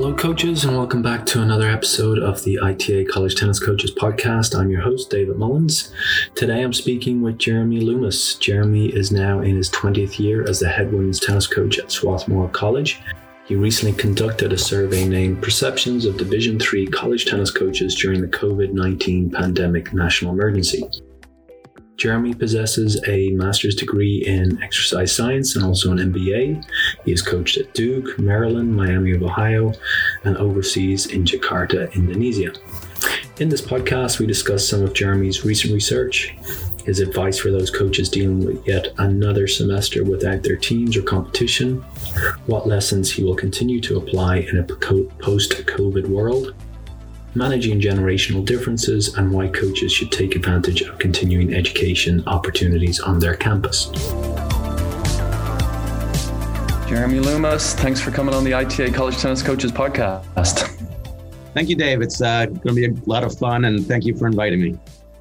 Hello, coaches, and welcome back to another episode of the ITA College Tennis Coaches Podcast. I'm your host, David Mullins. Today I'm speaking with Jeremy Loomis. Jeremy is now in his 20th year as the head women's tennis coach at Swarthmore College. He recently conducted a survey named Perceptions of Division Three College Tennis Coaches During the COVID 19 Pandemic National Emergency. Jeremy possesses a master's degree in exercise science and also an MBA. He has coached at Duke, Maryland, Miami of Ohio, and overseas in Jakarta, Indonesia. In this podcast, we discuss some of Jeremy's recent research, his advice for those coaches dealing with yet another semester without their teams or competition, what lessons he will continue to apply in a post COVID world, managing generational differences, and why coaches should take advantage of continuing education opportunities on their campus. Jeremy Loomis, thanks for coming on the ITA College Tennis Coaches podcast. Thank you, Dave. It's uh, going to be a lot of fun, and thank you for inviting me.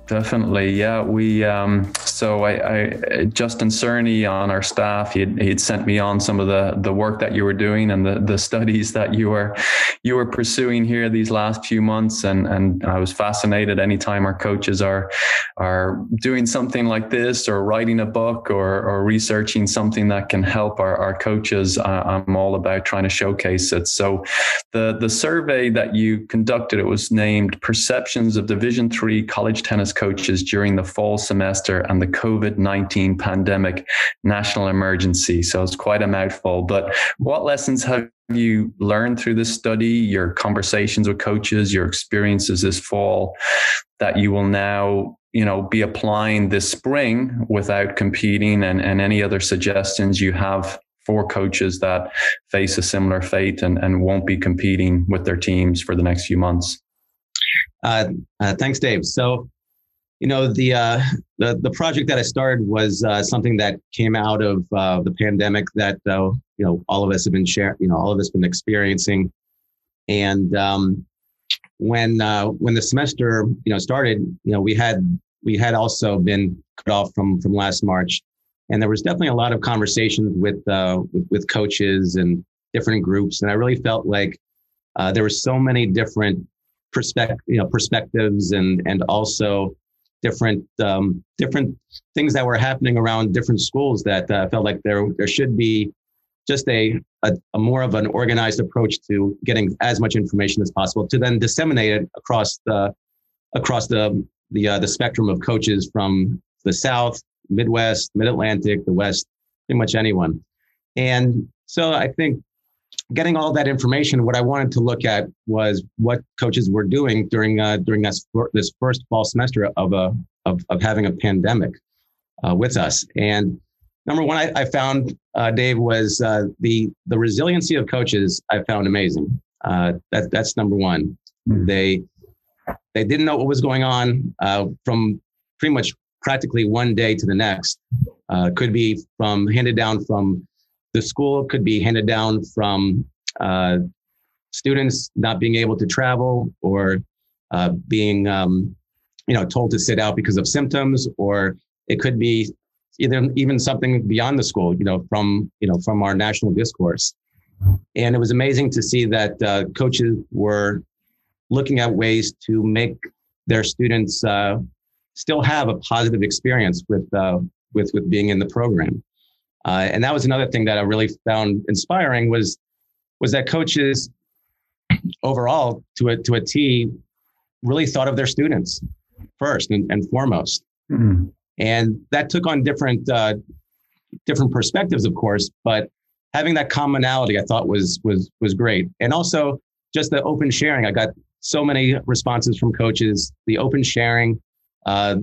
Definitely, yeah. We um, so I, I, Justin Cerny on our staff, he'd, he'd sent me on some of the the work that you were doing and the the studies that you were you were pursuing here these last few months, and and I was fascinated. Anytime our coaches are are doing something like this, or writing a book, or or researching something that can help our our coaches, I'm all about trying to showcase it. So, the the survey that you conducted, it was named "Perceptions of Division Three College Tennis." coaches during the fall semester and the COVID 19 pandemic national emergency. So it's quite a mouthful. But what lessons have you learned through this study, your conversations with coaches, your experiences this fall that you will now you know be applying this spring without competing and, and any other suggestions you have for coaches that face a similar fate and, and won't be competing with their teams for the next few months uh, uh, thanks dave so you know the uh, the the project that I started was uh, something that came out of uh, the pandemic that uh, you know all of us have been sharing, you know all of us been experiencing, and um, when uh, when the semester you know started, you know we had we had also been cut off from from last March, and there was definitely a lot of conversations with uh, with, with coaches and different groups, and I really felt like there were so many different perspective you know perspectives and and also different um, different things that were happening around different schools that uh, felt like there there should be just a, a, a, more of an organized approach to getting as much information as possible to then disseminate it across the across the the uh, the spectrum of coaches from the South, Midwest, Mid Atlantic, the West, pretty much anyone. And so I think getting all that information, what I wanted to look at was what coaches were doing during uh, during this this first fall semester of a of, of having a pandemic uh, with us. And number one, I, I found uh, Dave was uh, the the resiliency of coaches. I found amazing. Uh, that that's number one. Mm-hmm. They they didn't know what was going on uh, from pretty much practically one day to the next. could be from handed down from the school could be handed down from uh, students not being able to travel or uh, being um, you know told to sit out because of symptoms or it could be either even something beyond the school you know from you know from our national discourse. And it was amazing to see that uh, coaches were looking at ways to make their students uh, still have a positive experience with uh, with with being in the program uh, and that was another thing that I really found inspiring was was that coaches overall to a to a T really thought of their students first and, and foremost. Mm-hmm. And that took on different uh, different perspectives, of course, but having that commonality I thought was was was great. And also just the open sharing. I got so many responses from coaches, the open sharing, uh,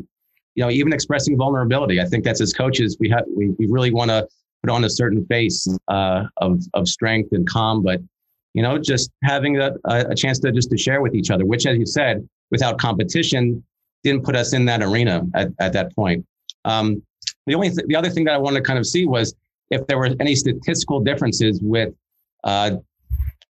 you know, even expressing vulnerability. I think that's as coaches, we have we, we really want to put on a certain face uh, of of strength and calm, but you know, just having a, a chance to just to share with each other, which, as you said, without competition, didn't put us in that arena at, at that point. Um, the only th- the other thing that I wanted to kind of see was if there were any statistical differences with uh,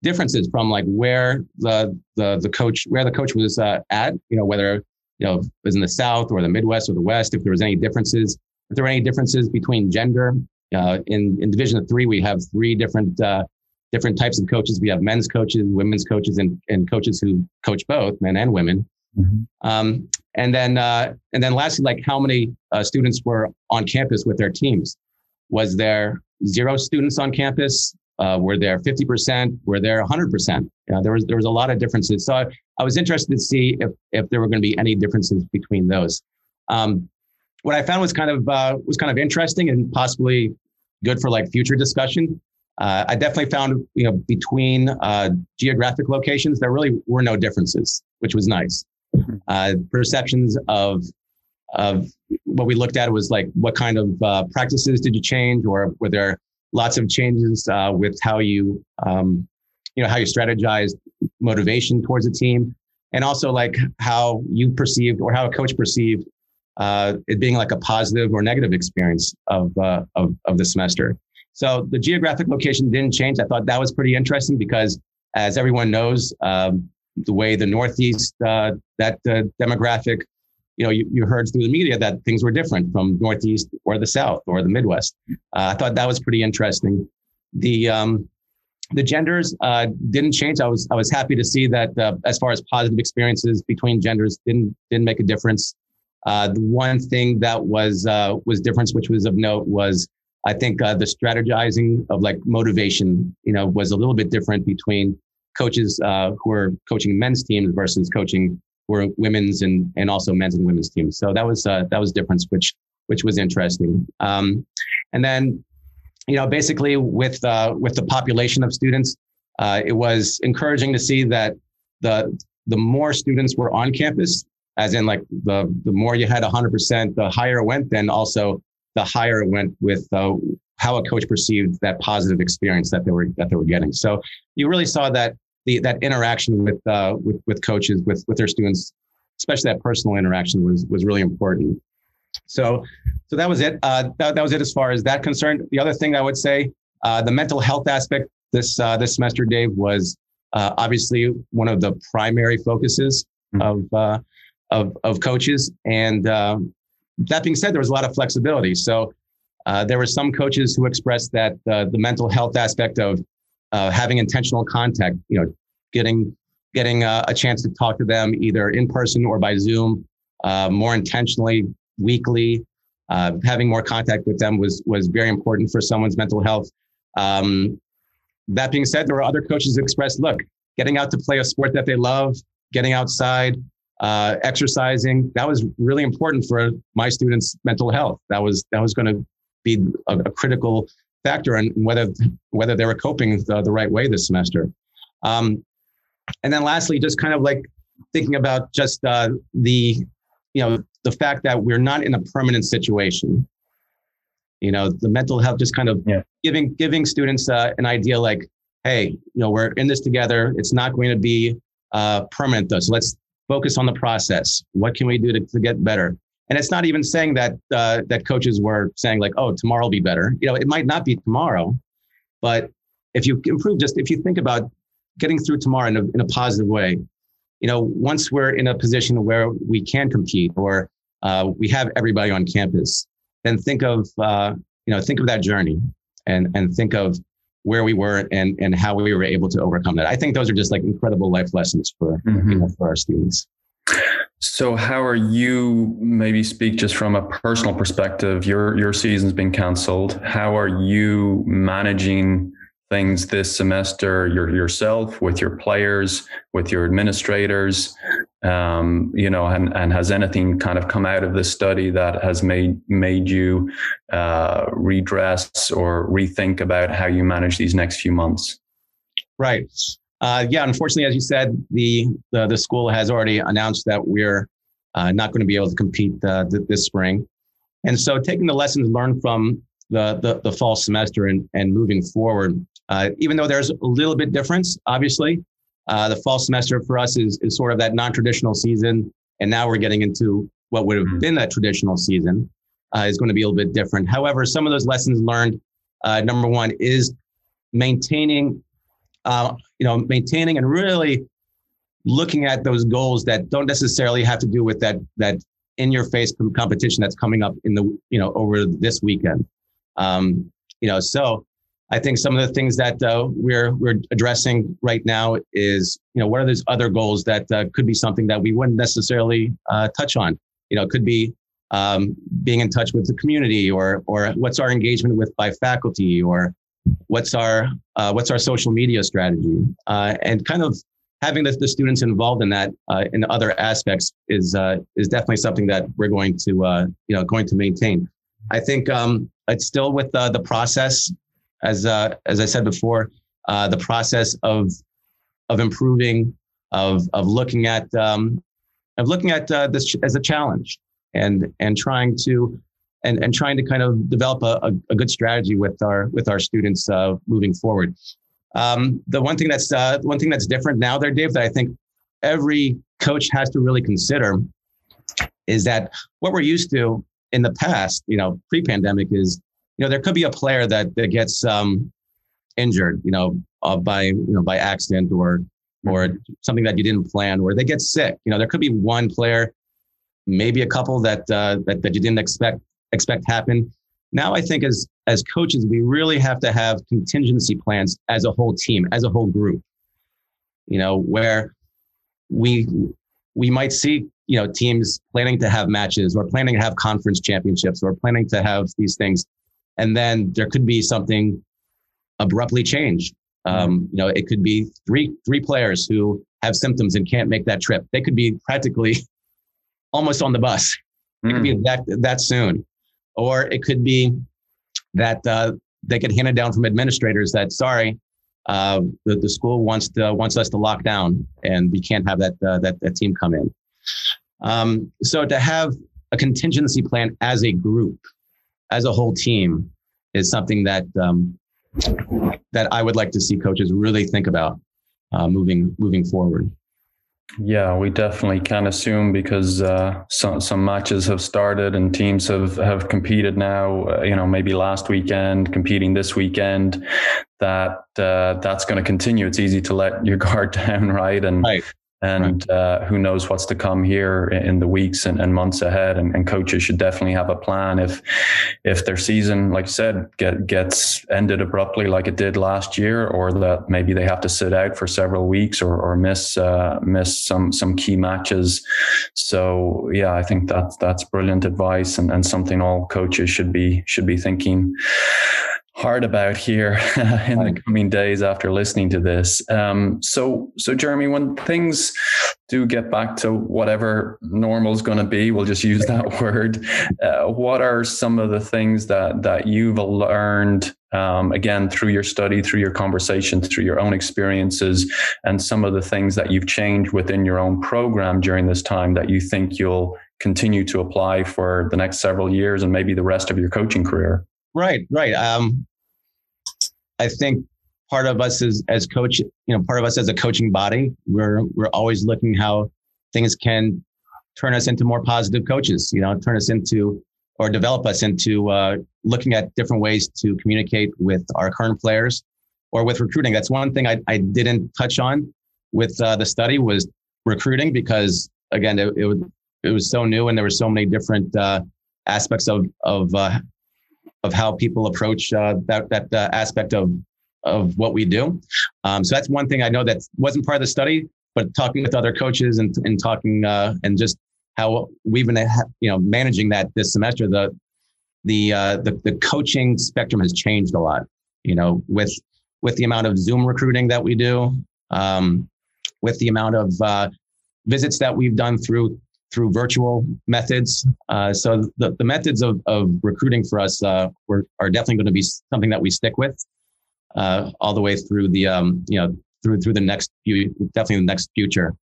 differences from like where the the the coach where the coach was uh, at, you know, whether you know, was in the South or the Midwest or the West, if there was any differences, if there were any differences between gender. Uh, in, in Division of Three, we have three different uh, different types of coaches. We have men's coaches, women's coaches, and, and coaches who coach both men and women. Mm-hmm. Um, and then, uh, and then lastly, like how many uh, students were on campus with their teams? Was there zero students on campus? Uh, were there 50%? Were there 100%? Yeah, there was there was a lot of differences. So I, I was interested to see if if there were going to be any differences between those. Um, what I found was kind of uh, was kind of interesting and possibly good for like future discussion. Uh, I definitely found you know between uh, geographic locations there really were no differences, which was nice. Mm-hmm. Uh, perceptions of of what we looked at was like what kind of uh, practices did you change, or were there lots of changes uh, with how you um, you know how you strategize motivation towards a team, and also like how you perceived or how a coach perceived uh, it being like a positive or negative experience of, uh, of, of the semester. So the geographic location didn't change. I thought that was pretty interesting because, as everyone knows, um, the way the Northeast uh, that uh, demographic, you know, you, you heard through the media that things were different from Northeast or the South or the Midwest. Uh, I thought that was pretty interesting. The um, the genders uh, didn't change. I was I was happy to see that uh, as far as positive experiences between genders didn't didn't make a difference. Uh, the one thing that was uh, was difference, which was of note, was I think uh, the strategizing of like motivation, you know, was a little bit different between coaches uh, who are coaching men's teams versus coaching who are women's and and also men's and women's teams. So that was uh, that was difference, which which was interesting. Um, and then, you know, basically with uh, with the population of students, it was encouraging to see that the the more students were on campus, as in like the the more you had 100%, the higher it went. Then also the higher it went with uh, how a coach perceived that positive experience that they were that they were getting. So you really saw that the that interaction with uh, with with coaches with with their students, especially that personal interaction was was really important. So so that was it. Uh, that, that was it as far as that concerned. The other thing I would say, uh, the mental health aspect this uh, this semester, Dave, was uh, obviously one of the primary focuses mm-hmm. of uh, of, of coaches. And um, that being said, there was a lot of flexibility. So uh, there were some coaches who expressed that the mental health aspect of uh, having intentional contact, you know, getting getting uh, a chance to talk to them either in person or by Zoom, uh, more intentionally, weekly, uh, having more contact with them was was very important for someone's mental health. Um, that being said, there were other coaches expressed, look, getting out to play a sport that they love, getting outside, uh, exercising. That was really important for my students' mental health. That was that was going to be a, a, critical factor in whether whether they were coping the, the right way this semester. Um, and then lastly, just kind of like thinking about just uh, the you know the fact that we're not in a permanent situation. You know, the mental health just kind of yeah. giving giving students uh, an idea like, hey, you know, we're in this together. It's not going to be uh, permanent though. So let's focus on the process. What can we do to, to get better? And it's not even saying that uh, that coaches were saying like, oh, tomorrow will be better. You know, it might not be tomorrow, but if you improve, just if you think about getting through tomorrow in a, in a positive way, you know, once we're in a position where we can compete or uh, we have everybody on campus, then think of uh, you know think of that journey and and think of where we were and and how we were able to overcome that. I think those are just like incredible life lessons for mm-hmm. you know, for our students. So how are you maybe speak just from a personal perspective. Your your season's been canceled. How are you managing things this semester your, yourself with your players with your administrators? Um, you know and, and has anything kind of come out of this study that has made made you uh, redress or rethink about how you manage these next few months? Right uh, yeah unfortunately as you said the, the, the school has already announced that we're uh, not going to be able to compete uh, th- this spring and so taking the lessons learned from the, the, the fall semester and, and moving forward uh, even though there's a little bit difference, obviously, uh, the fall semester for us is, is sort of that non-traditional season. And now we're getting into what would have mm-hmm. been that traditional season uh, is going to be a little bit different. However, some of those lessons learned, uh, number one is maintaining, uh, you know, maintaining and really looking at those goals that don't necessarily have to do with that, that in your face competition that's coming up in the, you know, over this weekend. Um, you know, so I think some of the things that uh, we're we're addressing right now is you know what are those other goals that uh, could be something that we wouldn't necessarily uh, touch on. You know, it could be um, being in touch with the community, or or what's our engagement with by faculty, or what's our uh, what's our social media strategy, uh, and kind of having the, the students involved in that uh, in other aspects is is definitely something that we're going to you know going to maintain. I think um, it's still with the process as uh, as I said before, uh, the process of of improving, of of looking at um, of looking at uh, this as a challenge, and and trying to and and trying to kind of develop a, a, good strategy with our with our students uh, moving forward. Um, the one thing that's uh, one thing that's different now, there, Dave, that I think every coach has to really consider is that what we're used to in the past, you know, pre-pandemic is you know, there could be a player that, that gets um, injured, you know, uh, by, you know, by accident or, or something that you didn't plan, or they get sick. You know, there could be one player, maybe a couple that, uh, that, that you didn't expect, expect happen. Now, I think as, as coaches, we really have to have contingency plans as a whole team, as a whole group, you know, where we, we might see you know teams planning to have matches or planning to have conference championships or planning to have these things and then there could be something abruptly changed. Um, you know, it could be three three players who have symptoms and can't make that trip. They could be practically almost on the bus. It could be mm. that that soon, or it could be that uh, they get handed down from administrators that sorry, uh, the, the school wants to wants us to lock down and we can't have that uh, that that team come in. Um, so to have a contingency plan as a group as a whole team is something that um, that I would like to see coaches really think about uh, moving moving forward. Yeah, we definitely can assume because uh, some some matches have started and teams have have competed now. Uh, you know, maybe last weekend, competing this weekend. That uh, that's going to continue. It's easy to let your guard down, right? And right and right. uh, who knows what's to come here in the weeks and, and months ahead and, and, coaches should definitely have a plan if if their season like I said get, gets ended abruptly like it did last year or that maybe they have to sit out for several weeks or, or miss uh, miss some some key matches so yeah I think that that's brilliant advice and, and something all coaches should be should be thinking hard about here in the coming days after listening to this. Um, so, so Jeremy, when things do get back to whatever normal is going to be, we'll just use that word. Uh, what are some of the things that that you've learned um, again through your study, through your conversations, through your own experiences, and some of the things that you've changed within your own program during this time that you think you'll continue to apply for the next several years and maybe the rest of your coaching career? Right, right. Um, I think part of us is as coach, you know, part of us as a coaching body, we're we're always looking how things can turn us into more positive coaches. You know, turn us into or develop us into uh, looking at different ways to communicate with our current players or with recruiting. That's one thing I, I didn't touch on with uh, the study was recruiting because again, it, it was it was so new and there were so many different uh, aspects of of uh, of how people approach uh, that that uh, aspect of of what we do. Um, so that's one thing I know that wasn't part of the study, but talking with other coaches and and talking uh, and just how we've been you know managing that this semester the the uh, the the coaching spectrum has changed a lot. You know with with the amount of Zoom recruiting that we do, um, with the amount of uh, visits that we've done through through virtual methods. Uh, so the, the methods of, of recruiting for us uh, were, are definitely going to be something that we stick with uh, all the way through the um, you know through through the next few definitely the next future.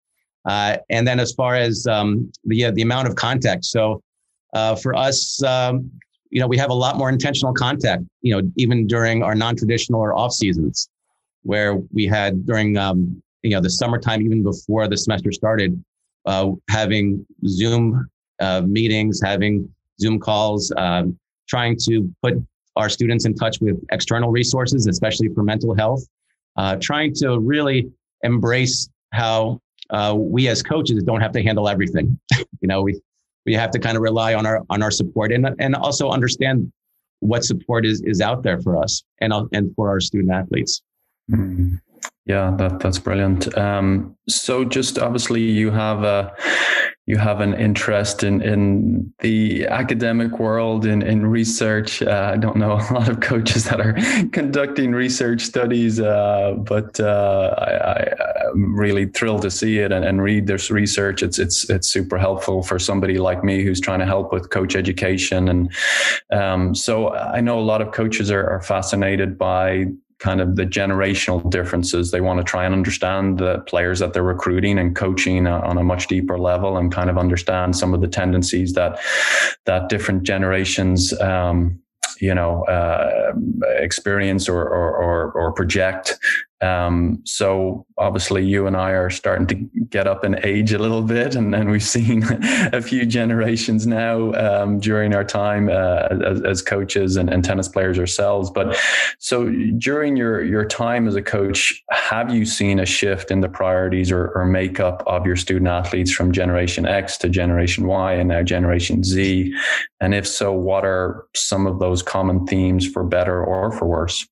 Uh, and then as far as um, the the amount of contact, so uh, for us, um, you know, we have a lot more intentional contact. You know, even during our non-traditional or off seasons, where we had during um, you know the summertime, even before the semester started, uh, having Zoom uh, meetings, having Zoom calls, um, trying to put our students in touch with external resources, especially for mental health, uh, trying to really embrace how uh, we as coaches don't have to handle everything. you know, we we have to kind of rely on our on our support and and also understand what support is is out there for us and and for our student athletes. Mm-hmm. Yeah, that that's brilliant. Um, so just obviously you have a you have an interest in in the academic world in in research. Uh, I don't know a lot of coaches that are conducting research studies, uh, but uh, I, am really thrilled to see it and, and read this research. It's it's it's super helpful for somebody like me who's trying to help with coach education, and um, so I know a lot of coaches are, are fascinated by kind of the generational differences. They want to try and understand the players that they're recruiting and coaching on a much deeper level, and kind of understand some of the tendencies that that different generations um, you know uh, experience or, or, or or project um, so obviously you and I are starting to get up in age a little bit, and, and we've seen a few generations now um, during our time uh, as, as, coaches and, and, tennis players ourselves. But so during your your time as a coach, have you seen a shift in the priorities or, or makeup of your student athletes from Generation X to Generation Y and now Generation Z? And if so, what are some of those common themes for better or for worse?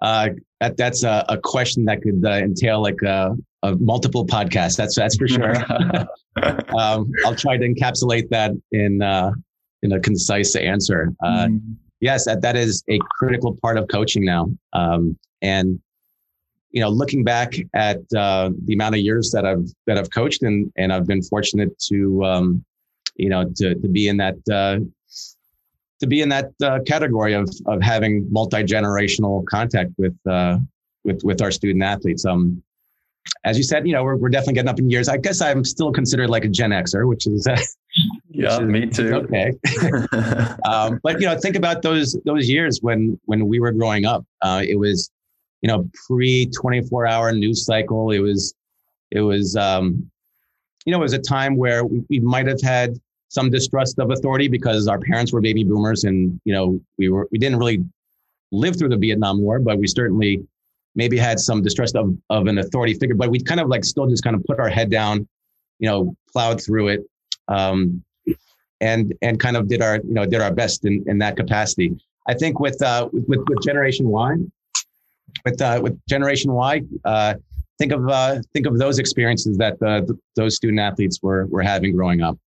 Uh, that that's a, a, question that could uh, entail like a, a, multiple podcasts. That's that's for sure. um, I'll try to encapsulate that in uh, in a concise answer. Mm. Yes, that, that is a critical part of coaching now. Um, and you know, looking back at uh, the amount of years that I've that I've coached and and I've been fortunate to um, you know to to be in that uh, to be in that uh, category of of having multi generational contact with uh, with with our student athletes. Um, as you said, you know, we're, we're definitely getting up in years. I guess I'm still considered like a Gen Xer, which is uh, yeah, is, me too. Okay, um, but you know, think about those those years when when we were growing up. Uh, it was you know pre 24 hour news cycle. It was it was um, you know it was a time where we, we might have had some distrust of authority because our parents were baby boomers and you know we were we didn't really live through the Vietnam War, but we certainly maybe had some distrust of, of an authority figure, but we kind of like still just kind of put our head down, you know, plowed through it, um, and and kind of did our you know did our best in, in that capacity. I think with uh, with with Generation Y, with uh, with Generation Y, uh, think of uh, think of those experiences that uh, th- those student athletes were were having growing up.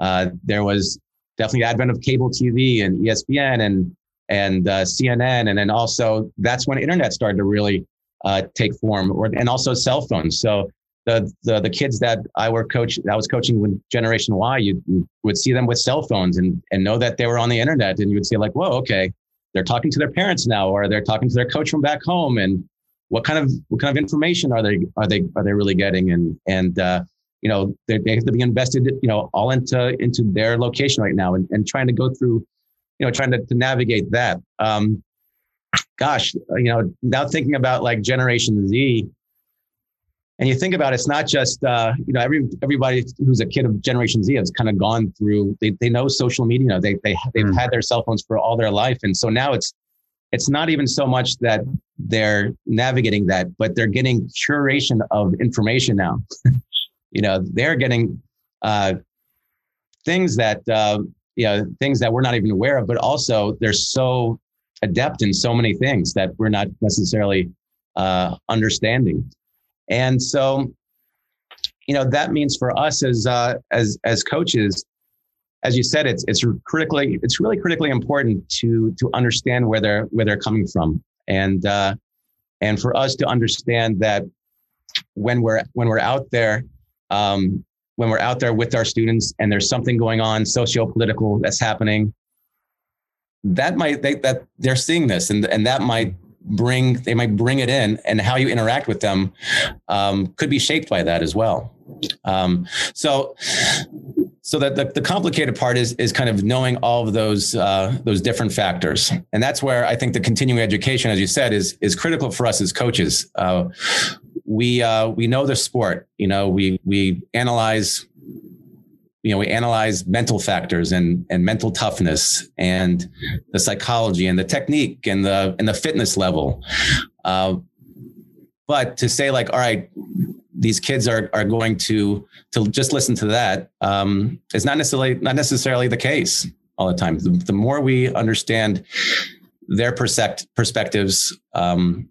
Uh, there was definitely advent of cable TV and ESPN and and uh, CNN, and then also that's when internet started to really uh, take form, or and also cell phones. So the, the the kids that I were coach, I was coaching with Generation Y, you, you would see them with cell phones and and know that they were on the internet, and you would say like, whoa, okay, they're talking to their parents now, or they're talking to their coach from back home, and what kind of what kind of information are they are they are they really getting, and and uh, you know they, they have to be invested you know all into into their location right now and, and trying to go through you know trying to, to navigate that um gosh you know now thinking about like generation z and you think about it, it's not just uh, you know every everybody who's a kid of Generation Z has kind of gone through. They, they know social media. They they they've mm. had their cell phones for all their life, and so now it's it's not even so much that they're navigating that, but they're getting curation of information now. you know they're getting uh, things that uh, you know things that we're not even aware of but also they're so adept in so many things that we're not necessarily uh, understanding. And so you know that means for us as uh, as as coaches as you said it's it's critically it's really critically important to to understand where they're where they're coming from. And uh, and for us to understand that when we're when we're out there um, when we're out there with our students and there's something going on socio-political that's happening that might they, that they're seeing this and, and that might bring they might bring it in and how you interact with them um, could be shaped by that as well. Um, so so that the, the complicated part is is kind of knowing all of those uh, those different factors. And that's where i think the continuing education as you said is is critical for us as coaches. Uh, we uh, we know the sport. You know, we we analyze. You know, we analyze mental factors and and mental toughness and the psychology and the technique and the and the fitness level. Uh, but to say like, all right, these kids are are going to to just listen to that um, is not necessarily not necessarily the case. all the time. The, the more we understand their persect, perspectives um,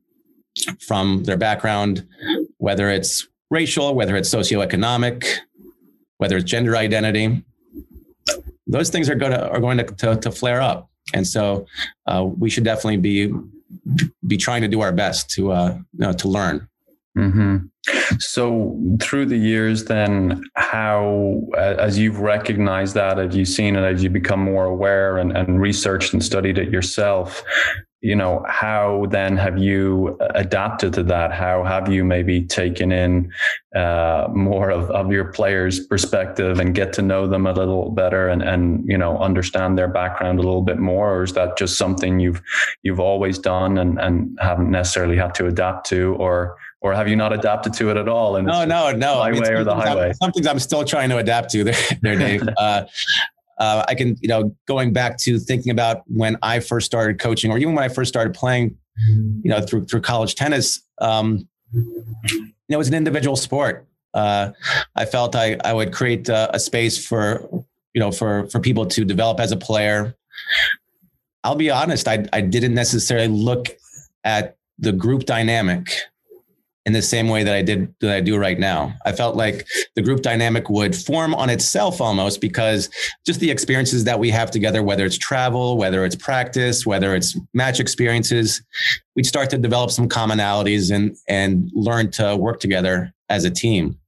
from their background, whether it's racial, whether it's socioeconomic, whether it's gender identity, those things are going to are going to, to, to flare up. And so uh, we should definitely be be trying to do our best to uh, to learn. Mm-hmm. So through the years, then how, as you've recognized that, as you've seen it, as you become more aware and, and researched and studied it yourself, you know, how then have you adapted to that? How have you maybe taken in uh, more of, of your players' perspective and get to know them a little better and, and, you know, understand their background a little bit more? Or is that just something you've, you've always done and, and haven't necessarily had to adapt to or, or have you not adapted to it at all? And no, no, no. My way or the highway. I'm, some things I'm still trying to adapt to there, there Dave. uh, uh, I can, you know, going back to thinking about when I first started coaching, or even when I first started playing, you know, through through college tennis. Um, you know, it was an individual sport. Uh, I felt I I would create a, a space for you know for for people to develop as a player. I'll be honest, I I didn't necessarily look at the group dynamic in the same way that I did that I do right now. I felt like the group dynamic would form on itself almost because just the experiences that we have together, whether it's travel, whether it's practice, whether it's match experiences, we'd start to develop some commonalities and and learn to work together as a team.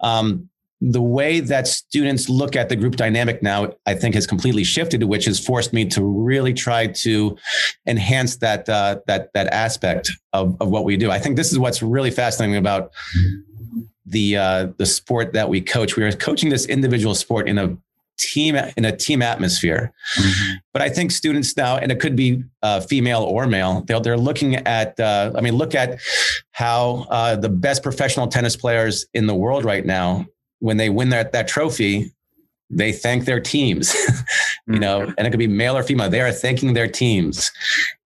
Um, the way that students look at the group dynamic now, I think, has completely shifted, which has forced me to really try to enhance that uh, that that aspect of, of what we do. I think this is what's really fascinating about the uh, the sport that we coach. We are coaching this individual sport in a team in a team atmosphere. Mm-hmm. But I think students now, and it could be uh, female or male, they're, they're looking at. Uh, I mean, look at how uh, the best professional tennis players in the world right now when they win that that trophy, they thank their teams, you know, mm-hmm. and it could be male or female. They are thanking their teams.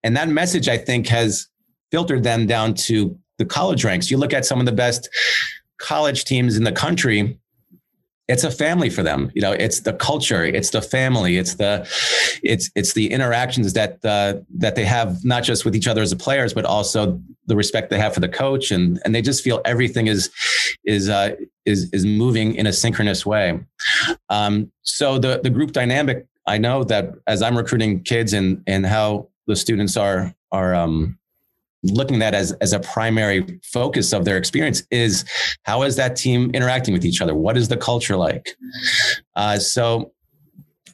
And that message, I think, has filtered them down to the college ranks. You look at some of the best college teams in the country, it's a family for them you know it's the culture it's the family it's the it's it's the interactions that uh, that they have not just with each other as a players but also the respect they have for the coach and and they just feel everything is is uh, is is moving in a synchronous way. Um, so the the group dynamic i know that as i'm recruiting kids and and how the students are are um, looking at as, as a primary focus of their experience is how is that team interacting with each other? What is the culture like? Uh, so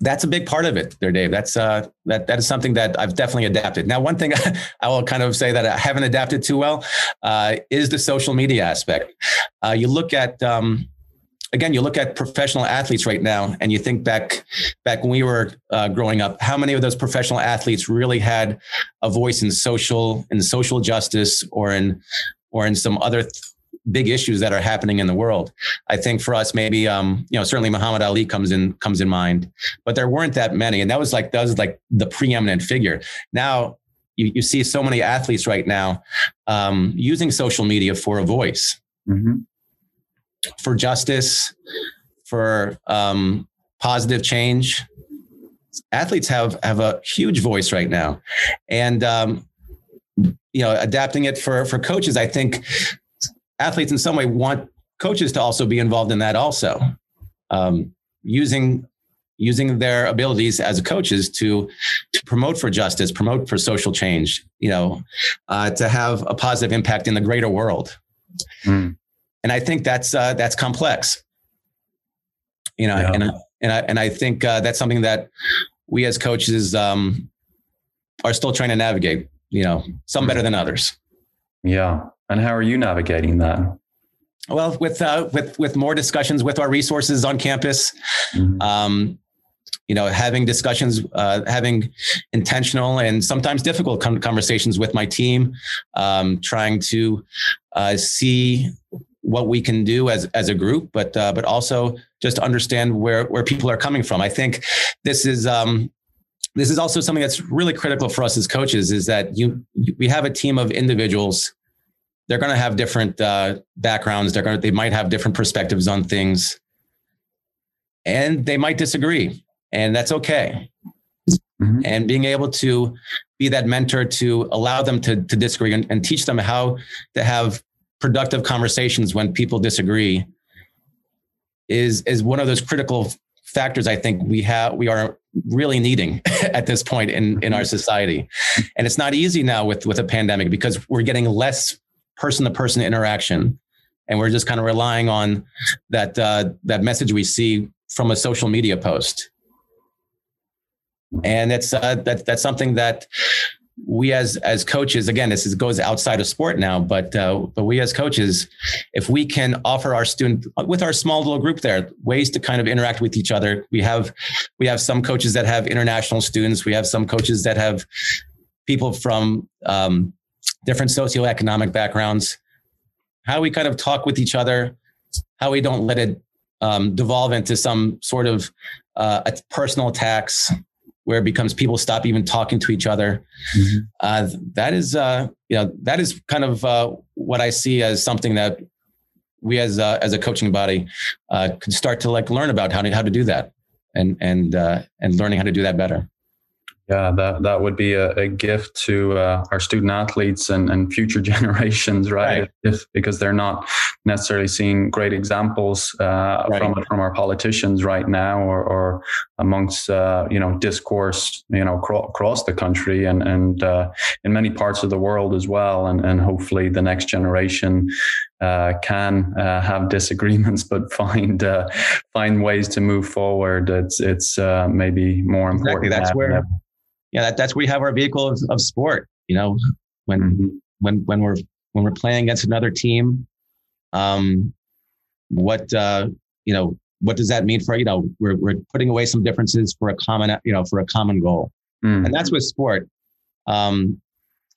that's a big part of it there, Dave. That's uh, that that is something that I've definitely adapted. Now, one thing I will kind of say that I haven't adapted too well uh, is the social media aspect. Uh, you look at um, again, you look at professional athletes right now, and you think back back when we were uh, growing up, how many of those professional athletes really had a voice in social in social justice or in or in some other th- big issues that are happening in the world. I think for us, maybe um, you know, certainly Muhammad Ali comes in comes in mind, but there weren't that many, and that was like that was like the preeminent figure. Now you, you see so many athletes right now um, using social media for a voice. Mm-hmm for justice, for um, positive change. Athletes have have a huge voice right now, and um, you know, adapting it for for coaches. I think athletes in some way want coaches to also be involved in that also, um, using using their abilities as coaches to to promote for justice, promote for social change. You know, uh, to have a positive impact in the greater world. Mm and I think that's uh, that's complex. You know, yeah. and and I and I think uh, that's something that we as coaches um, are still trying to navigate. You know, some better than others. Yeah, and how are you navigating that? Well, with uh, with with more discussions with our resources on campus, mm-hmm. um, you know, having discussions, uh, having intentional and sometimes difficult conversations with my team, um, trying to uh, see what we can do as as a group, but uh, but also just to understand where where people are coming from. I think this is um, this is also something that's really critical for us as coaches. Is that you we have a team of individuals. They're going to have different uh, backgrounds. They're going they might have different perspectives on things, and they might disagree. and that's okay. Mm-hmm. And being able to be that mentor to allow them to, to disagree and, and teach them how to have productive conversations when people disagree is is one of those critical factors I think we have we are really needing at this point in in our society. And it's not easy now with with a pandemic because we're getting less person to person interaction and we're just kind of relying on that uh, that message we see from a social media post. And that's uh, that, that's something that we as as coaches again this is, goes outside of sport now but uh, but we as coaches if we can offer our student with our small little group there ways to kind of interact with each other. We have we have some coaches that have international students. We have some coaches that have people from um, different socioeconomic backgrounds. How we kind of talk with each other how we don't let it um, devolve into some sort of uh, personal attacks where it becomes people stop even talking to each other. Mm-hmm. Uh, that is, uh, you know, that is kind of uh, what I see as something that we as uh, as a coaching body uh, could start to like learn about how to how to do that and and uh, and learning how to do that better. Yeah, that, that would be a, a gift to uh, our student athletes and, and future generations, right? right. If, because they're not necessarily seeing great examples uh, right. from from our politicians right now, or, or amongst uh, you know discourse, you know cro- across the country and and uh, in many parts of the world as well, and and hopefully the next generation uh, can uh, have disagreements, but find uh, find ways to move forward. It's it's uh, maybe more important. Exactly. That's where yeah, that, that's where we have our vehicle of, of sport. You know, when mm-hmm. when when we're when we're playing against another team, um, what uh, you know, what does that mean for you know? We're we're putting away some differences for a common you know for a common goal, mm-hmm. and that's with sport. Um,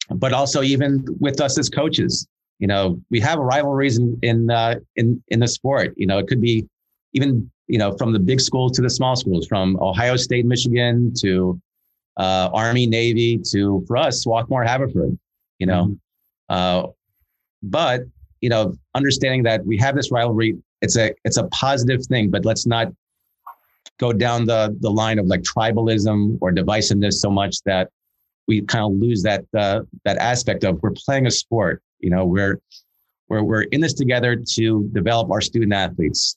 but also even with us as coaches, you know, we have rivalries in in uh, in in the sport. You know, it could be even you know from the big schools to the small schools, from Ohio State, Michigan to uh, Army, Navy to for us, Swarthmore, Haverford, you know. Mm-hmm. Uh, but you know, understanding that we have this rivalry, it's a it's a positive thing, but let's not go down the the line of like tribalism or divisiveness so much that we kind of lose that uh, that aspect of we're playing a sport. You know, we're we're we're in this together to develop our student athletes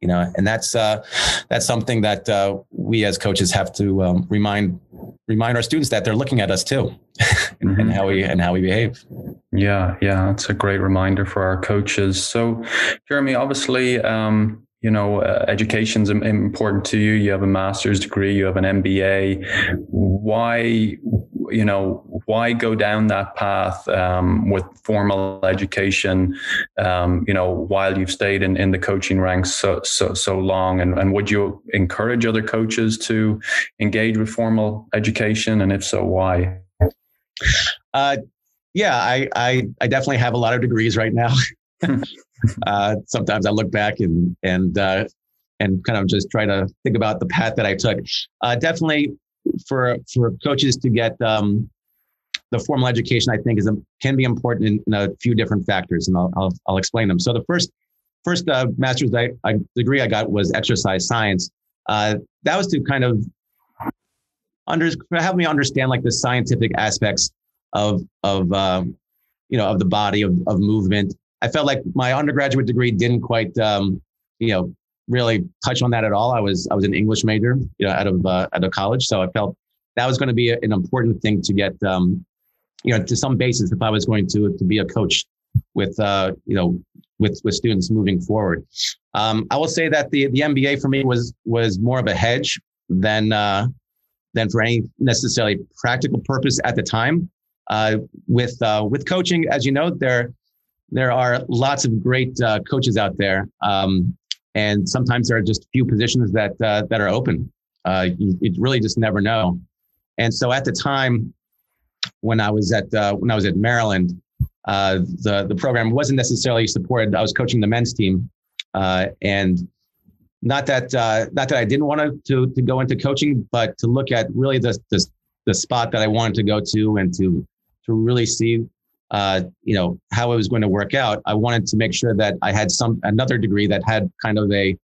you know and that's uh, that's something that uh, we as coaches have to um, remind remind our students that they're looking at us too and, mm-hmm. and, how we and how we behave. Yeah yeah it's a great reminder for our coaches. So jeremy obviously um, you know uh, education's important to you. You have a master's degree you have an mba why you know, why go down that path um, with formal education, um, you know, while you've stayed in, in the coaching ranks so, so, so long? And, and would you encourage other coaches to engage with formal education? And if so, why? Uh, yeah, I, I, I definitely have a lot of degrees right now. uh, sometimes I look back and, and, uh, and kind of just try to think about the path that I took. Uh, definitely for for coaches to get um, the formal education, I think is can be important in, in, a few different factors, and I'll I'll, I'll explain them. So the first first uh, master's I, I, degree I got was exercise science. Uh, that was to kind of under help me understand like the scientific aspects of of um, you know of the body of of movement. I felt like my undergraduate degree didn't quite um, you know really touch on that at all. I was I was an English major, you know, out of uh, out of college, so I felt that was going to be an important thing to get, um, you know, to some basis if I was going to to be a coach with uh, you know with with students moving forward. Um, I will say that the the MBA for me was was more of a hedge than uh, than for any necessarily practical purpose at the time. Uh, with uh, with coaching, as you know, there there are lots of great uh, coaches out there. Um, and sometimes there are just few positions that uh, that are open. Uh, you, you, really just never know. And so at the time when I was at uh, when I was at Maryland, uh, the the program wasn't necessarily supported. I was coaching the men's team, uh, and not that uh, not that I didn't want to, to go into coaching, but to look at really the, the the spot that I wanted to go to and to to really see uh, you know, how it was going to work out, I wanted to make sure that I had some another degree that had kind of a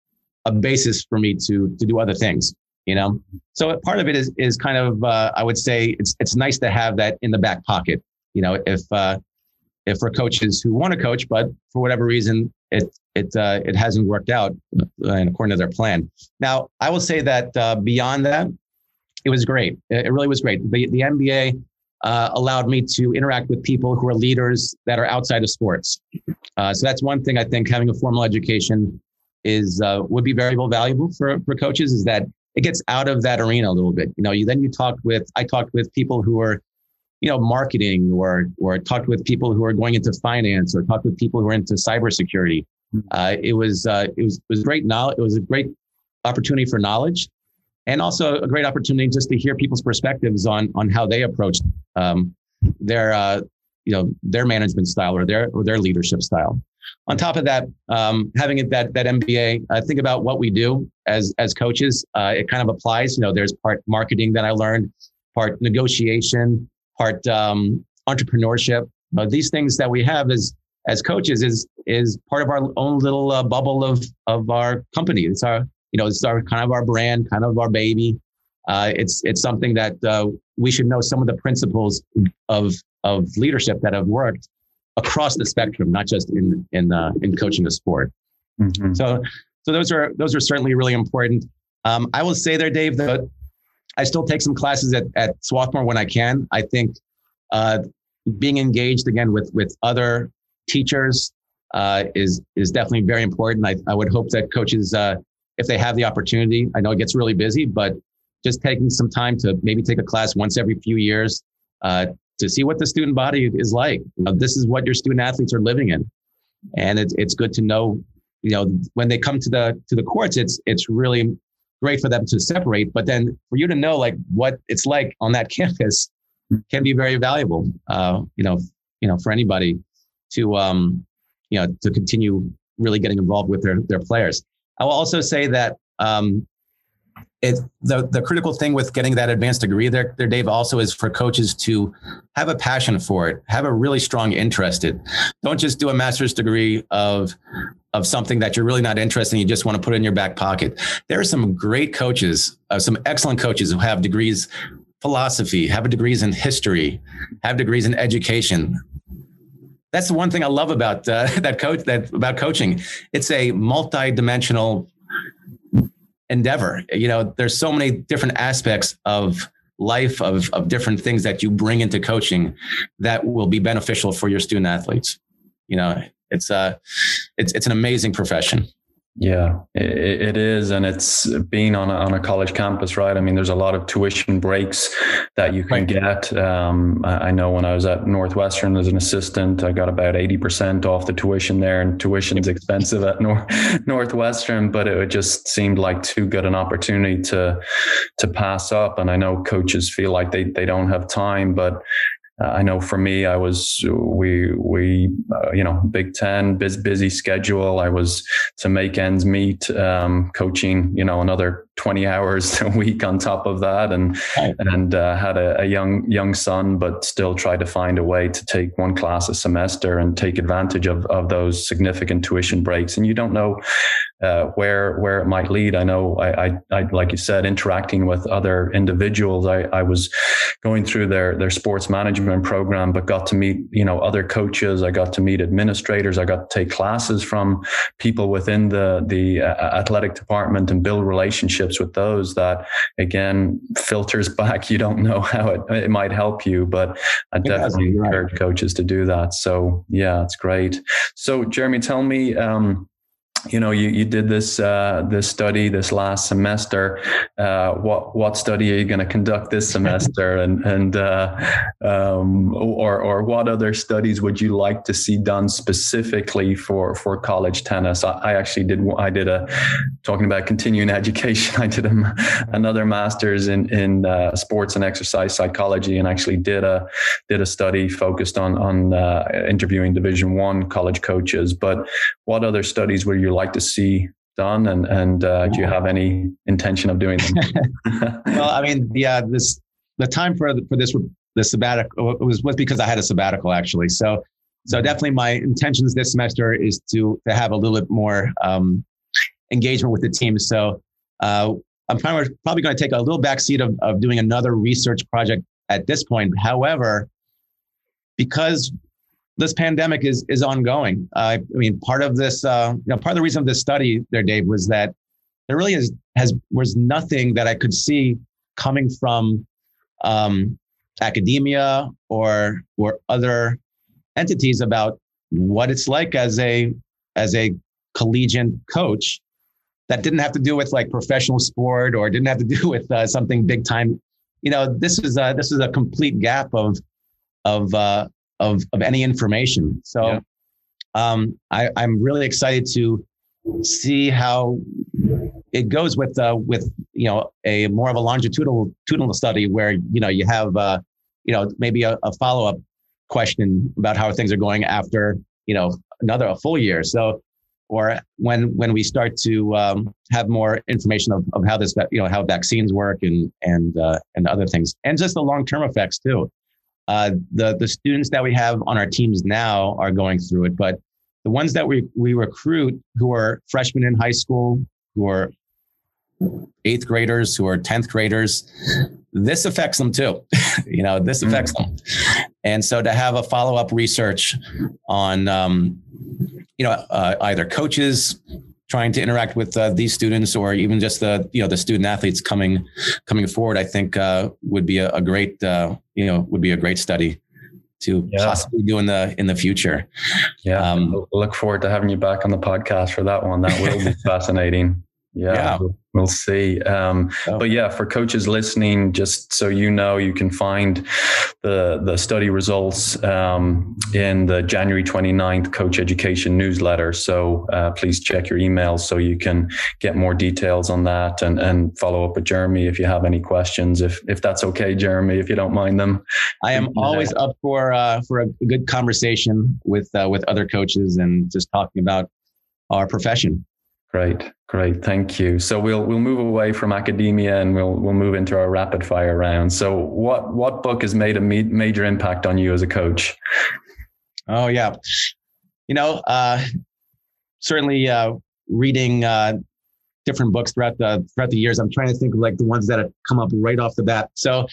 a basis for me to to do other things. You know, so part of it is is kind of uh, I would say it's it's nice to have that in the back pocket. You know, if uh, if for coaches who want to coach, but for whatever reason it it uh, it hasn't worked out uh, according to their plan. Now, I will say that uh, beyond that, it was great. It really was great. The the MBA uh, allowed me to interact with people who are leaders that are outside of sports. So that's one thing I think having a formal education is would be very valuable for for coaches is that it gets out of that arena a little bit. You know, you then you talk with I talked with people who are you know marketing or or talked with people who are going into finance or talked with people who are into cybersecurity. Uh, it was uh, it was it was great knowledge. It was a great opportunity for knowledge and also a great opportunity just to hear people's perspectives on on how they approach um, their uh, you know their management style or their or their leadership style. On top of that, um, having that that MBA, uh, think about what we do as as coaches. Uh, it kind of applies. You know, there's part marketing that I learned, part negotiation, part um, entrepreneurship. These things that we have as as coaches is is part of our own little uh, bubble of of our company. It's our you know, it's our kind of our brand, kind of our baby. Uh, it's it's something that uh, we should know some of the principles of of leadership that have worked across the spectrum, not just in in uh, in coaching a sport. Mm-hmm. So so those are those are certainly really important. Um, I will say there, Dave, that I still take some classes at at Swarthmore when I can. I think uh, being engaged again with with other teachers uh, is is definitely very important. I, I would hope that coaches uh, if they have the opportunity. I know it gets really busy, but just taking some time to maybe take a class once every few years uh, to see what the student body is like. You know, this is what your student athletes are living in, and it's it's good to know. You know, when they come to the to the courts, it's it's really great for them to separate. But then for you to know like what it's like on that campus can be very valuable. Uh, you know, you know, for anybody to um, you know to continue really getting involved with their their players. I will also say that um, it, the the critical thing with getting that advanced degree there, there, Dave, also is for coaches to have a passion for it, have a really strong interest in. Don't just do a master's degree of of something that you're really not interested in. You just want to put in your back pocket. There are some great coaches, uh, some excellent coaches who have degrees philosophy, have degrees in history, have degrees in education, that's the one thing I love about uh, that coach that about coaching. It's a multi-dimensional endeavor. You know, there's so many different aspects of life of, of different things that you bring into coaching that will be beneficial for your student athletes. You know, it's uh it's it's an amazing profession. Yeah, it, it is. And it's being on a, on a college campus, right? I mean, there's a lot of tuition breaks that you can get. Um, I, I know when I was at Northwestern as an assistant, I got about 80% off the tuition there, and tuition's expensive at Nor- Northwestern, but it just seemed like too good an opportunity to, to pass up. And I know coaches feel like they, they don't have time, but uh, I know for me, I was we we uh, you know Big Ten busy, busy schedule. I was to make ends meet, um, coaching you know another twenty hours a week on top of that, and right. and uh, had a, a, young young son, but still tried to find a way to take one class a semester and take advantage of of those significant tuition breaks. And you don't know uh, where where it might lead. I know I, I, I, like you said, interacting with other individuals. I, I was going through their their sports management program, but got to meet you know other coaches. I got to meet administrators. I got to take classes from people within the the uh, athletic department and build relationships with those. That again filters back. You don't know how it, it might help you, but I definitely encourage right. coaches to do that. So yeah, it's great. So Jeremy, tell me. Um, you know you, you did this uh, this study this last semester. Uh, what what study are you going to conduct this semester? And and uh, um, or or what other studies would you like to see done specifically for for college tennis? I, I actually did I did a talking about continuing education I did a, another master's in in uh, sports and exercise psychology and actually did a did a study focused on on uh, interviewing division one college coaches. But what other studies would you like to see done and and uh, do you have any intention of doing them? Well i mean yeah this the time for for this the sabbatical was was because i had a sabbatical actually. So so definitely my intentions this semester is to to have a little bit more um, engagement with the team. So uh, I'm probably, probably going to take a little backseat of, of doing another research project at this point. However, because this pandemic is is ongoing, uh, I mean, part of this, uh, you know, part of the reason of this study there, Dave, was that there really is has was nothing that I could see coming from um, academia or or other entities about what it's like as a as a collegiate coach that didn't have to do with like professional sport or didn't have to do with uh, something big time. You know, this is a, this is a complete gap of of uh, of of any information. So, yeah. um, I, I'm really excited to see how it goes with uh, with you know a more of a longitudinal longitudinal study where you know you have uh, you know maybe a, a follow up question about how things are going after you know another a full year. So or when when we start to um, have more information of, of how this you know how vaccines work and and uh, and other things and just the long term effects too. Uh, the the students that we have on our teams now are going through it, but the ones that we we recruit who are freshmen in high school, who are eighth graders, who are tenth graders, this affects them too. you know, this affects mm. them, and so to have a follow up research on um, you know, uh, either coaches trying to interact with uh, these students or even just the you know the student athletes coming coming forward i think uh, would be a, a great uh, you know would be a great study to yeah. possibly do in the in the future. Yeah. Um, look forward to having you back on the podcast for that one. That will be fascinating yeah, yeah. We'll, see. Um, oh. But yeah, for coaches listening, just so you know, you can find the the study results um, in the January 29th Coach Education newsletter. So uh, please check your emails so you can get more details on that and, and follow up with Jeremy if you have any questions. If if that's okay, Jeremy, if you don't mind them. I am always up for uh, for a good conversation with uh, with other coaches and just talking about our profession. Great, great, thank you. So we'll we'll move away from academia and we'll we'll move into our rapid fire round. So what what book has made a major impact on you as a coach? Oh yeah, you know, uh, certainly uh, reading uh, different books throughout the throughout the years. I'm trying to think of like the ones that have come up right off the bat. So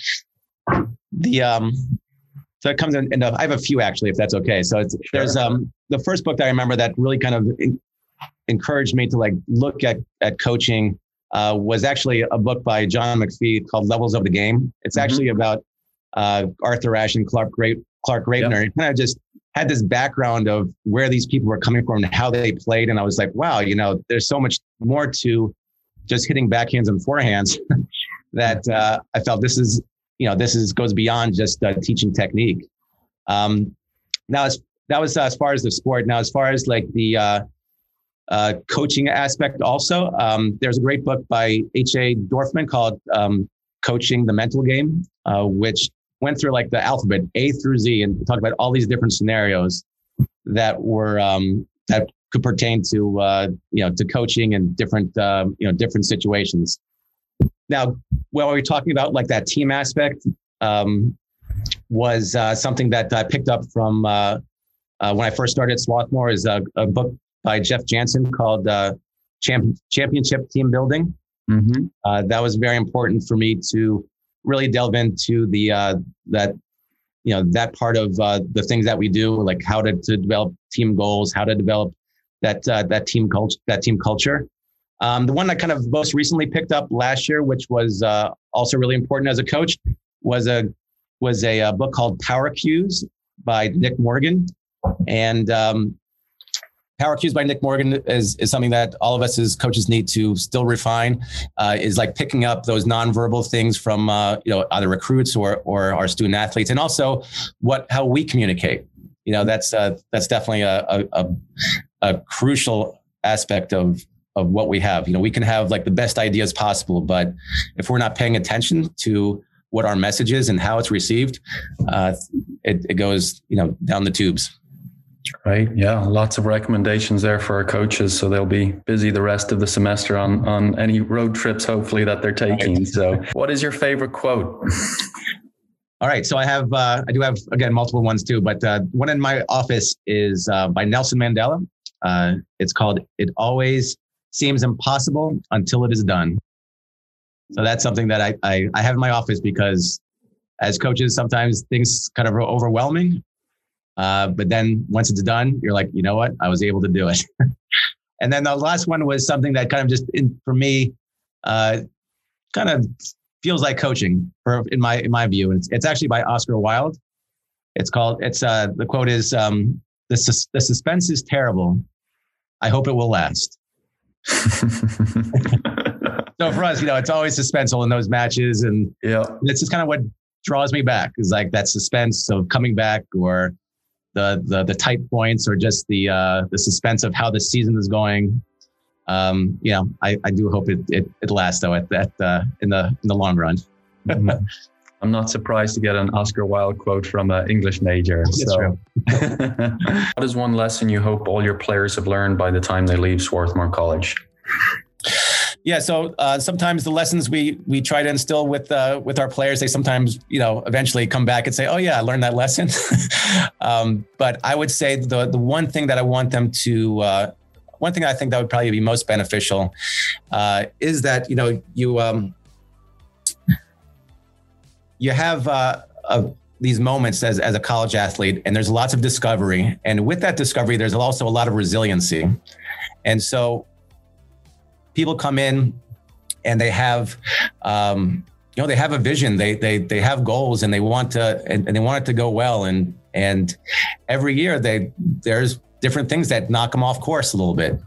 the um, so it comes in, in I have a few actually, if that's okay. So it's, sure. there's um the first book that I remember that really kind of encouraged me to like look at at coaching uh, was actually a book by John McPhee called Levels of the Game. It's mm-hmm. actually about uh, Arthur Ashe and Clark Great Clark Graebner. Yep. kind of just had this background of where these people were coming from and how they played, and I was like, wow, you know, there's so much more to just hitting backhands and forehands that uh, I felt this is you know this is goes beyond just uh, teaching technique. Um, now, as, that was uh, as far as the sport. Now, as far as like the uh, coaching aspect also. Um, there's a great book by H.A. Dorfman called um, Coaching the Mental Game, uh, which went through like the alphabet A through Z and talked about all these different scenarios that were um, that could pertain to uh, you know to coaching and different um, you know different situations. Now, while we're talking about like that team aspect, um, was uh, something that I picked up from uh, uh, when I first started Swarthmore is a, a, book by Jeff Janssen called uh, Champ- Championship Team Building. Mm-hmm. Uh, that was very important for me to really delve into the uh, that you know that part of uh, the things that we do, like how to, to develop team goals, how to develop that uh, that team culture, that team culture. Um, the one I kind of most recently picked up last year, which was uh, also really important as a coach, was a was a, a book called Power Cues by Nick Morgan, and um, Power Cues by Nick Morgan is, is something that all of us as coaches need to still refine. Uh, is like picking up those nonverbal things from uh, you know either recruits or or our student athletes, and also what how we communicate. You know that's uh, that's definitely a, a, a, crucial aspect of of what we have. You know, we can have like the best ideas possible, but if we're not paying attention to what our message is and how it's received, uh, it, it goes you know down the tubes. Right. Yeah. Lots of recommendations there for our coaches. So they'll be busy the rest of the semester on, on any road trips, hopefully, that they're taking. So, what is your favorite quote? All right. So I have, uh, I do have, again, multiple ones too, but uh, one in my office is uh, by Nelson Mandela. Uh, it's called It Always Seems Impossible Until It Is Done. So that's something that I, I, I have in my office because as coaches, sometimes things kind of overwhelming. Uh, but then once it's done, you're like, you know what? I was able to do it. and then the last one was something that kind of just, in, for me, uh, kind of feels like coaching for, in my in my view. And it's, it's actually by Oscar Wilde. It's called. It's uh, the quote is um, the sus- the suspense is terrible. I hope it will last. so for us, you know, it's always suspenseful in those matches, and yeah, it's just kind of what draws me back is like that suspense of coming back, or the the the tight points, or just the uh, the suspense of how the season is going. Um, you know, I, I do hope it, it, it lasts though at that uh, in the in the long run. Mm-hmm. I'm not surprised to get an Oscar Wilde quote from an English major. That's so. what is one lesson you hope all your players have learned by the time they leave Swarthmore College? Yeah, so uh, sometimes the lessons we we try to instill with uh, with our players, they sometimes you know eventually come back and say, "Oh yeah, I learned that lesson." um, but I would say the the one thing that I want them to uh, one thing I think that would probably be most beneficial uh, is that you know you um, you have uh, a, these moments as, as a college athlete, and there's lots of discovery. And with that discovery, there's also a lot of resiliency. And so people come in and they have, um, you know, they have a vision, they, they, they have goals and they want to, and, and they want it to go well. And, and every year they, there's different things that knock them off course a little bit.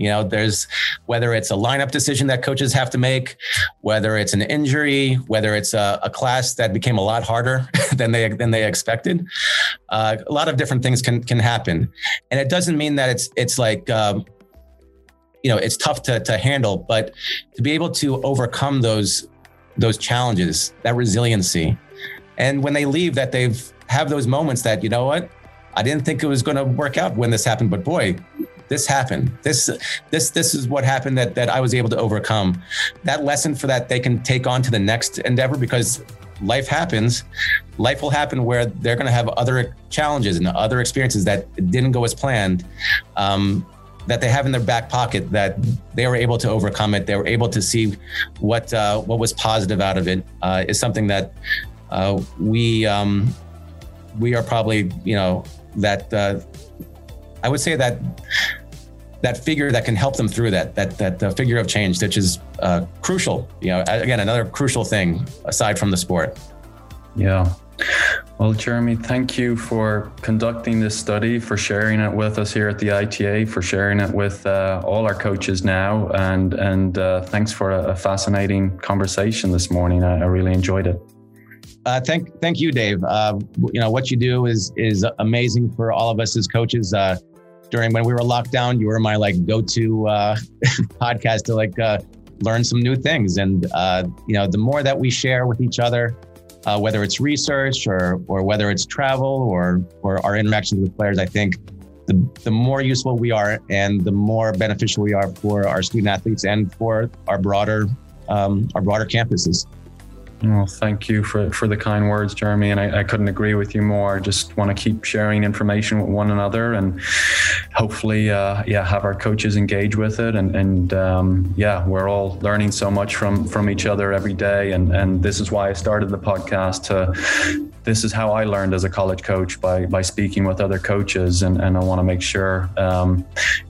You know, there's whether it's a lineup decision that coaches have to make, whether it's an injury, whether it's a, a class that became a lot harder than they than they expected. Uh, a lot of different things can can happen, and it doesn't mean that it's it's like. Um, you know, it's tough to, to handle, but to be able to overcome those those challenges, that resiliency, and when they leave, that they've have those moments that you know what, I didn't think it was going to work out when this happened, but boy, this happened. This this this is what happened that that I was able to overcome. That lesson for that they can take on to the next endeavor because life happens. Life will happen where they're going to have other challenges and other experiences that didn't go as planned. Um, that they have in their back pocket that they were able to overcome it. They were able to see what uh, what was positive out of it. Uh, is something that uh, we um, we are probably you know that uh, I would say that that figure that can help them through that that that uh, figure of change, which is uh, crucial. You know, again, another crucial thing aside from the sport. Yeah. Well, Jeremy, thank you for conducting this study, for sharing it with us here at the ITA, for sharing it with uh, all our coaches now, and and uh, thanks for a, a, fascinating conversation this morning. I, I really enjoyed it. Uh, thank thank you, Dave. Uh, you know what you do is is amazing for all of us as coaches. Uh, during when we were locked down, you were my like go-to uh, podcast to like uh, learn some new things. And uh, you know, the more that we share with each other, uh, whether it's research or or whether it's travel or or our interactions with players, I think the the more useful we are and the more beneficial we are for our student athletes and for our broader um, our broader campuses. Well, thank you for, for the kind words, Jeremy. And I, I couldn't agree with you more. I just want to keep sharing information with one another and hopefully, uh, yeah, have our coaches engage with it. And, and um, yeah, we're all learning so much from, from each other every day. And, and this is why I started the podcast to, this is how I learned as a college coach by, by speaking with other coaches. And, and I want to make sure, um,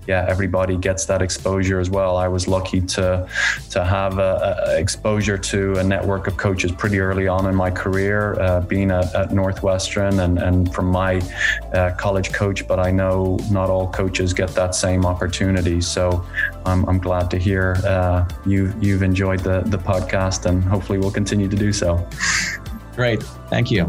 yeah, everybody gets that exposure as well. I was lucky to to have a, a exposure to a network of coaches pretty early on in my career, uh, being at, at, Northwestern and and from my uh, college coach. But I know not all coaches get that same opportunity. So I'm, I'm glad to hear uh, you you've enjoyed the the podcast, and hopefully we'll continue to do so. Great, thank you.